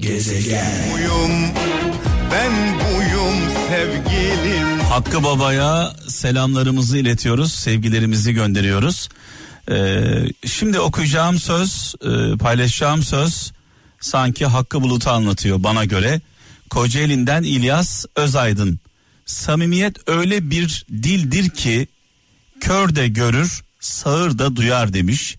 Gezegen. Buyum, ben buyum sevgilim. Hakkı Baba'ya selamlarımızı iletiyoruz, sevgilerimizi gönderiyoruz. Ee, şimdi okuyacağım söz, e, paylaşacağım söz sanki Hakkı Bulut'u anlatıyor bana göre. Kocaeli'nden İlyas Özaydın. Samimiyet öyle bir dildir ki kör de görür, sağır da duyar demiş.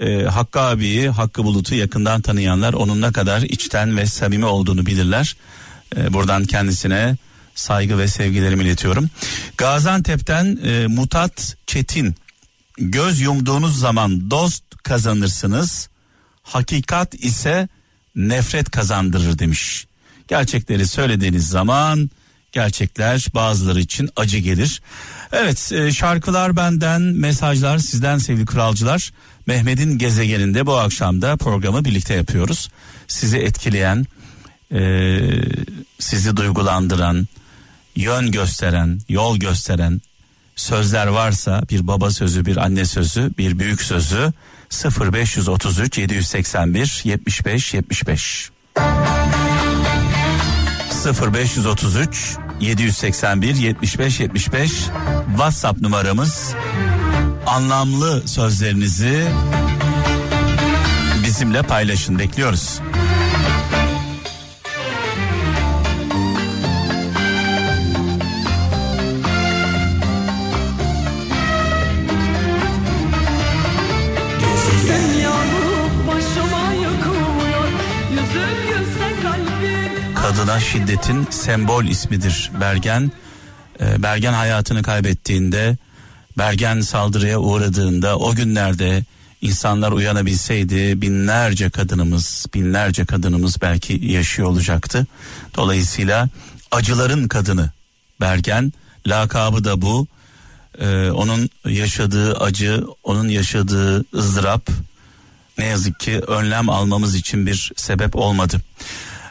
Ee, Hakkı abiyi, Hakkı Bulut'u yakından tanıyanlar onun ne kadar içten ve samimi olduğunu bilirler. Ee, buradan kendisine saygı ve sevgilerimi iletiyorum. Gaziantep'ten e, Mutat Çetin. Göz yumduğunuz zaman dost kazanırsınız. Hakikat ise nefret kazandırır demiş. Gerçekleri söylediğiniz zaman gerçekler bazıları için acı gelir. Evet e, şarkılar benden mesajlar sizden sevgili kralcılar. Mehmet'in gezegeninde bu akşam da programı birlikte yapıyoruz. Sizi etkileyen, e, sizi duygulandıran, yön gösteren, yol gösteren sözler varsa bir baba sözü, bir anne sözü, bir büyük sözü 0533 781 75 75 0533 781 75 75 WhatsApp numaramız. Anlamlı sözlerinizi bizimle paylaşın bekliyoruz. Kadına şiddetin sembol ismidir Bergen. Ee, Bergen hayatını kaybettiğinde, Bergen saldırıya uğradığında o günlerde insanlar uyanabilseydi binlerce kadınımız, binlerce kadınımız belki yaşıyor olacaktı. Dolayısıyla acıların kadını Bergen, lakabı da bu. Ee, onun yaşadığı acı, onun yaşadığı ızdırap ne yazık ki önlem almamız için bir sebep olmadı.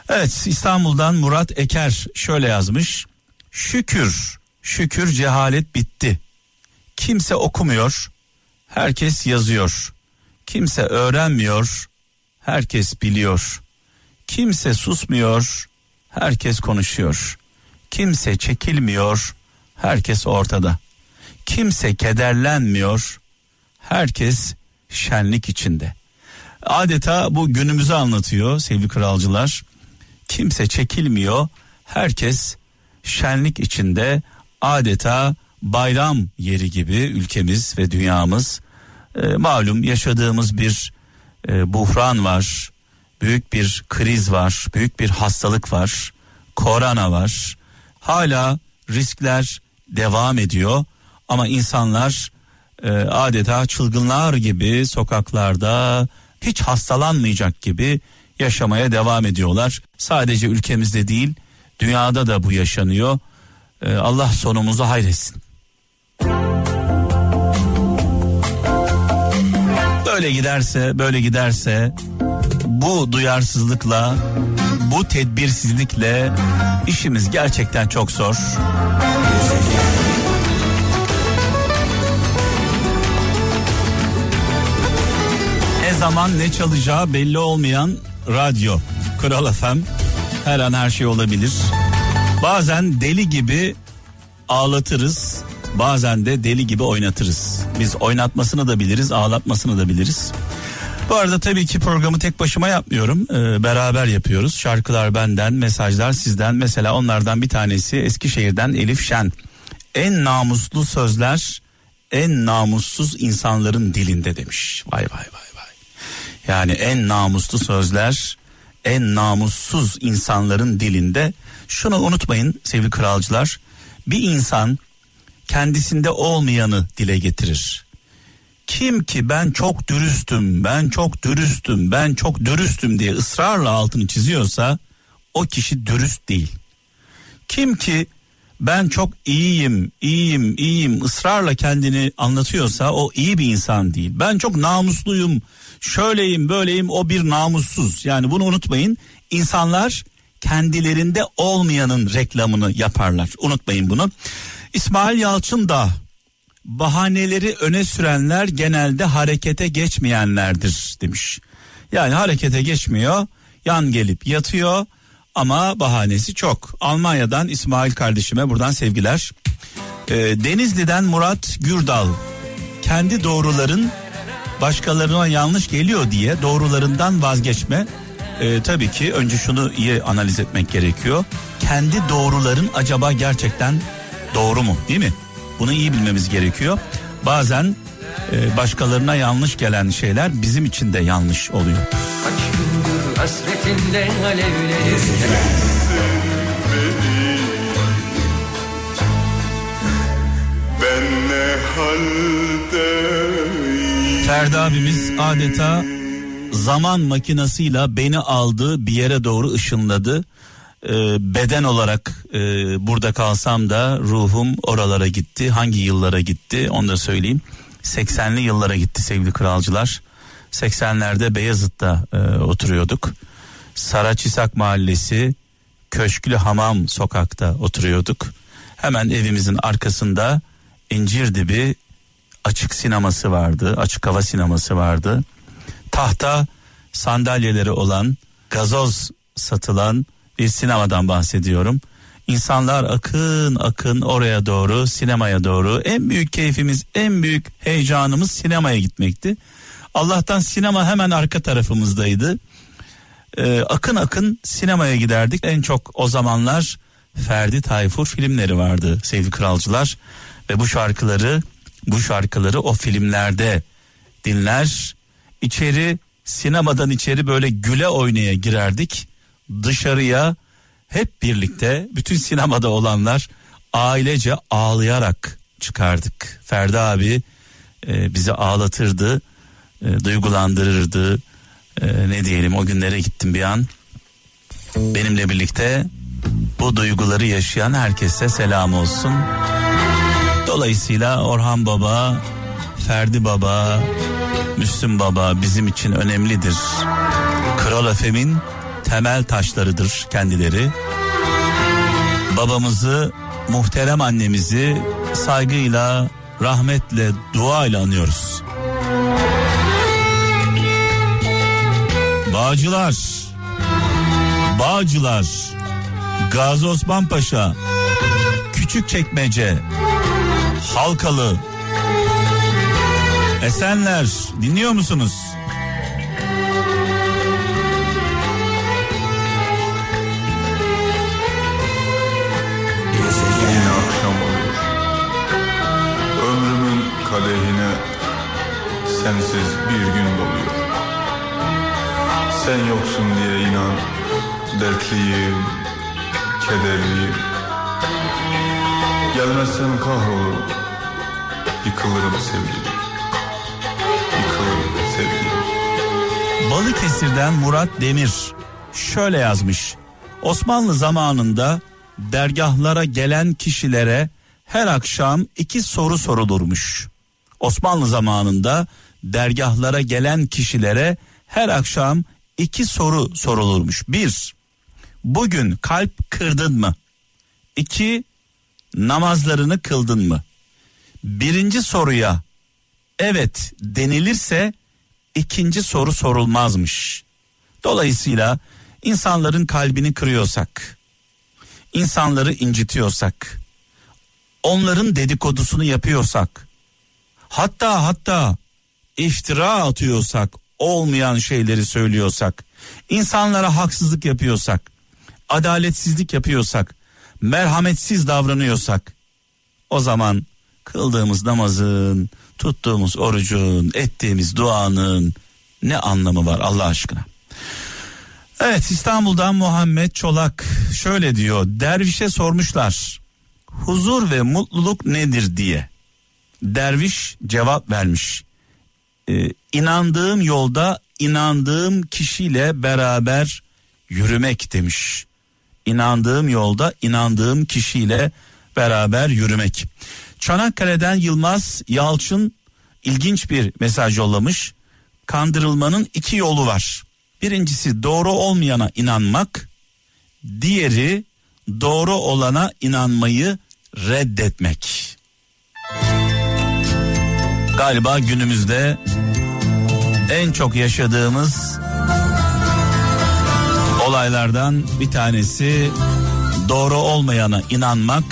Evet İstanbul'dan Murat Eker şöyle yazmış. Şükür, şükür cehalet bitti. Kimse okumuyor, herkes yazıyor. Kimse öğrenmiyor, herkes biliyor. Kimse susmuyor, herkes konuşuyor. Kimse çekilmiyor, herkes ortada. Kimse kederlenmiyor, herkes şenlik içinde. Adeta bu günümüzü anlatıyor sevgili kralcılar. Kimse çekilmiyor, herkes şenlik içinde adeta bayram yeri gibi ülkemiz ve dünyamız. E, malum yaşadığımız bir e, buhran var, büyük bir kriz var, büyük bir hastalık var, korona var. Hala riskler devam ediyor ama insanlar e, adeta çılgınlar gibi sokaklarda hiç hastalanmayacak gibi yaşamaya devam ediyorlar. Sadece ülkemizde değil, dünyada da bu yaşanıyor. Ee, Allah sonumuzu hayretsin. Böyle giderse, böyle giderse bu duyarsızlıkla, bu tedbirsizlikle işimiz gerçekten çok zor. Ne zaman ne çalacağı belli olmayan radyo. Kral FM her an her şey olabilir. Bazen deli gibi ağlatırız. Bazen de deli gibi oynatırız. Biz oynatmasını da biliriz, ağlatmasını da biliriz. Bu arada tabii ki programı tek başıma yapmıyorum. Ee, beraber yapıyoruz. Şarkılar benden, mesajlar sizden. Mesela onlardan bir tanesi Eskişehir'den Elif Şen. En namuslu sözler en namussuz insanların dilinde demiş. Vay vay vay vay. Yani en namuslu sözler en namussuz insanların dilinde. Şunu unutmayın sevgili kralcılar. Bir insan kendisinde olmayanı dile getirir. Kim ki ben çok dürüstüm, ben çok dürüstüm, ben çok dürüstüm diye ısrarla altını çiziyorsa o kişi dürüst değil. Kim ki ben çok iyiyim, iyiyim, iyiyim ısrarla kendini anlatıyorsa o iyi bir insan değil. Ben çok namusluyum, şöyleyim, böyleyim o bir namussuz. Yani bunu unutmayın. İnsanlar kendilerinde olmayanın reklamını yaparlar. Unutmayın bunu. İsmail Yalçın da bahaneleri öne sürenler genelde harekete geçmeyenlerdir demiş. Yani harekete geçmiyor, yan gelip yatıyor ama bahanesi çok. Almanya'dan İsmail kardeşime buradan sevgiler. Ee, Denizli'den Murat Gürdal kendi doğruların başkalarına yanlış geliyor diye doğrularından vazgeçme. Ee, tabii ki önce şunu iyi analiz etmek gerekiyor. Kendi doğruların acaba gerçekten doğru mu değil mi? Bunu iyi bilmemiz gerekiyor. Bazen e, başkalarına yanlış gelen şeyler bizim için de yanlış oluyor. Kaç gündür haldeyim Ferdi abimiz adeta zaman makinasıyla beni aldı bir yere doğru ışınladı. Ee, beden olarak e, burada kalsam da ruhum oralara gitti. Hangi yıllara gitti onu da söyleyeyim. 80'li yıllara gitti sevgili kralcılar. 80'lerde Beyazıt'ta e, oturuyorduk. Saraçisak Mahallesi Köşklü Hamam sokakta oturuyorduk. Hemen evimizin arkasında İncir Dibi açık sineması vardı. Açık hava sineması vardı. Tahta sandalyeleri olan, gazoz satılan bir sinemadan bahsediyorum. İnsanlar akın akın oraya doğru, sinemaya doğru. En büyük keyfimiz, en büyük heyecanımız sinemaya gitmekti. Allah'tan sinema hemen arka tarafımızdaydı. Ee, akın akın sinemaya giderdik. En çok o zamanlar Ferdi Tayfur filmleri vardı sevgili kralcılar. Ve bu şarkıları bu şarkıları o filmlerde dinler. İçeri sinemadan içeri böyle güle oynaya girerdik. Dışarıya hep birlikte bütün sinemada olanlar ailece ağlayarak çıkardık. Ferdi abi e, bizi ağlatırdı, e, duygulandırırdı. E, ne diyelim o günlere gittim bir an. Benimle birlikte bu duyguları yaşayan herkese selam olsun. Dolayısıyla Orhan Baba, Ferdi Baba, Müslüm Baba bizim için önemlidir. Kral Efem'in temel taşlarıdır kendileri. Babamızı, muhterem annemizi saygıyla, rahmetle, dua ile anıyoruz. Bağcılar, Bağcılar, Gazi Osman Paşa, Küçük Çekmece, Halkalı, Esenler dinliyor musunuz? Kadehine Sensiz bir gün doluyor Sen yoksun diye inan Dertliyim Kederliyim Gelmezsen kahrolurum Yıkılırım sevgilim Yıkılırım sevgilim Balıkesir'den Murat Demir şöyle yazmış. Osmanlı zamanında dergahlara gelen kişilere her akşam iki soru sorulurmuş. Osmanlı zamanında dergahlara gelen kişilere her akşam iki soru sorulurmuş. Bir, bugün kalp kırdın mı? İki, namazlarını kıldın mı? Birinci soruya evet denilirse ikinci soru sorulmazmış. Dolayısıyla insanların kalbini kırıyorsak, insanları incitiyorsak, onların dedikodusunu yapıyorsak, hatta hatta iftira atıyorsak, olmayan şeyleri söylüyorsak, insanlara haksızlık yapıyorsak, adaletsizlik yapıyorsak, merhametsiz davranıyorsak, o zaman kıldığımız namazın, tuttuğumuz orucun, ettiğimiz duanın ne anlamı var Allah aşkına? Evet İstanbul'dan Muhammed Çolak şöyle diyor. Dervişe sormuşlar. Huzur ve mutluluk nedir diye. Derviş cevap vermiş. Ee, inandığım yolda inandığım kişiyle beraber yürümek demiş. İnandığım yolda inandığım kişiyle beraber yürümek. Çanakkale'den Yılmaz Yalçın ilginç bir mesaj yollamış. Kandırılmanın iki yolu var. Birincisi doğru olmayana inanmak, diğeri doğru olana inanmayı reddetmek. Galiba günümüzde en çok yaşadığımız olaylardan bir tanesi doğru olmayana inanmak,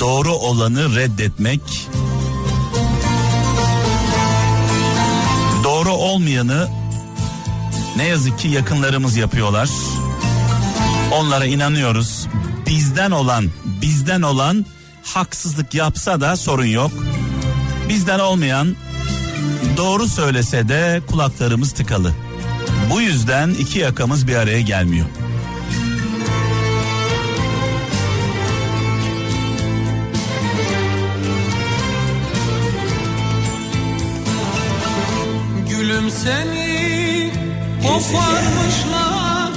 doğru olanı reddetmek, doğru olmayanı ne yazık ki yakınlarımız yapıyorlar. Onlara inanıyoruz. Bizden olan, bizden olan haksızlık yapsa da sorun yok. Bizden olmayan doğru söylese de kulaklarımız tıkalı. Bu yüzden iki yakamız bir araya gelmiyor. Gülüm seni koparmışlar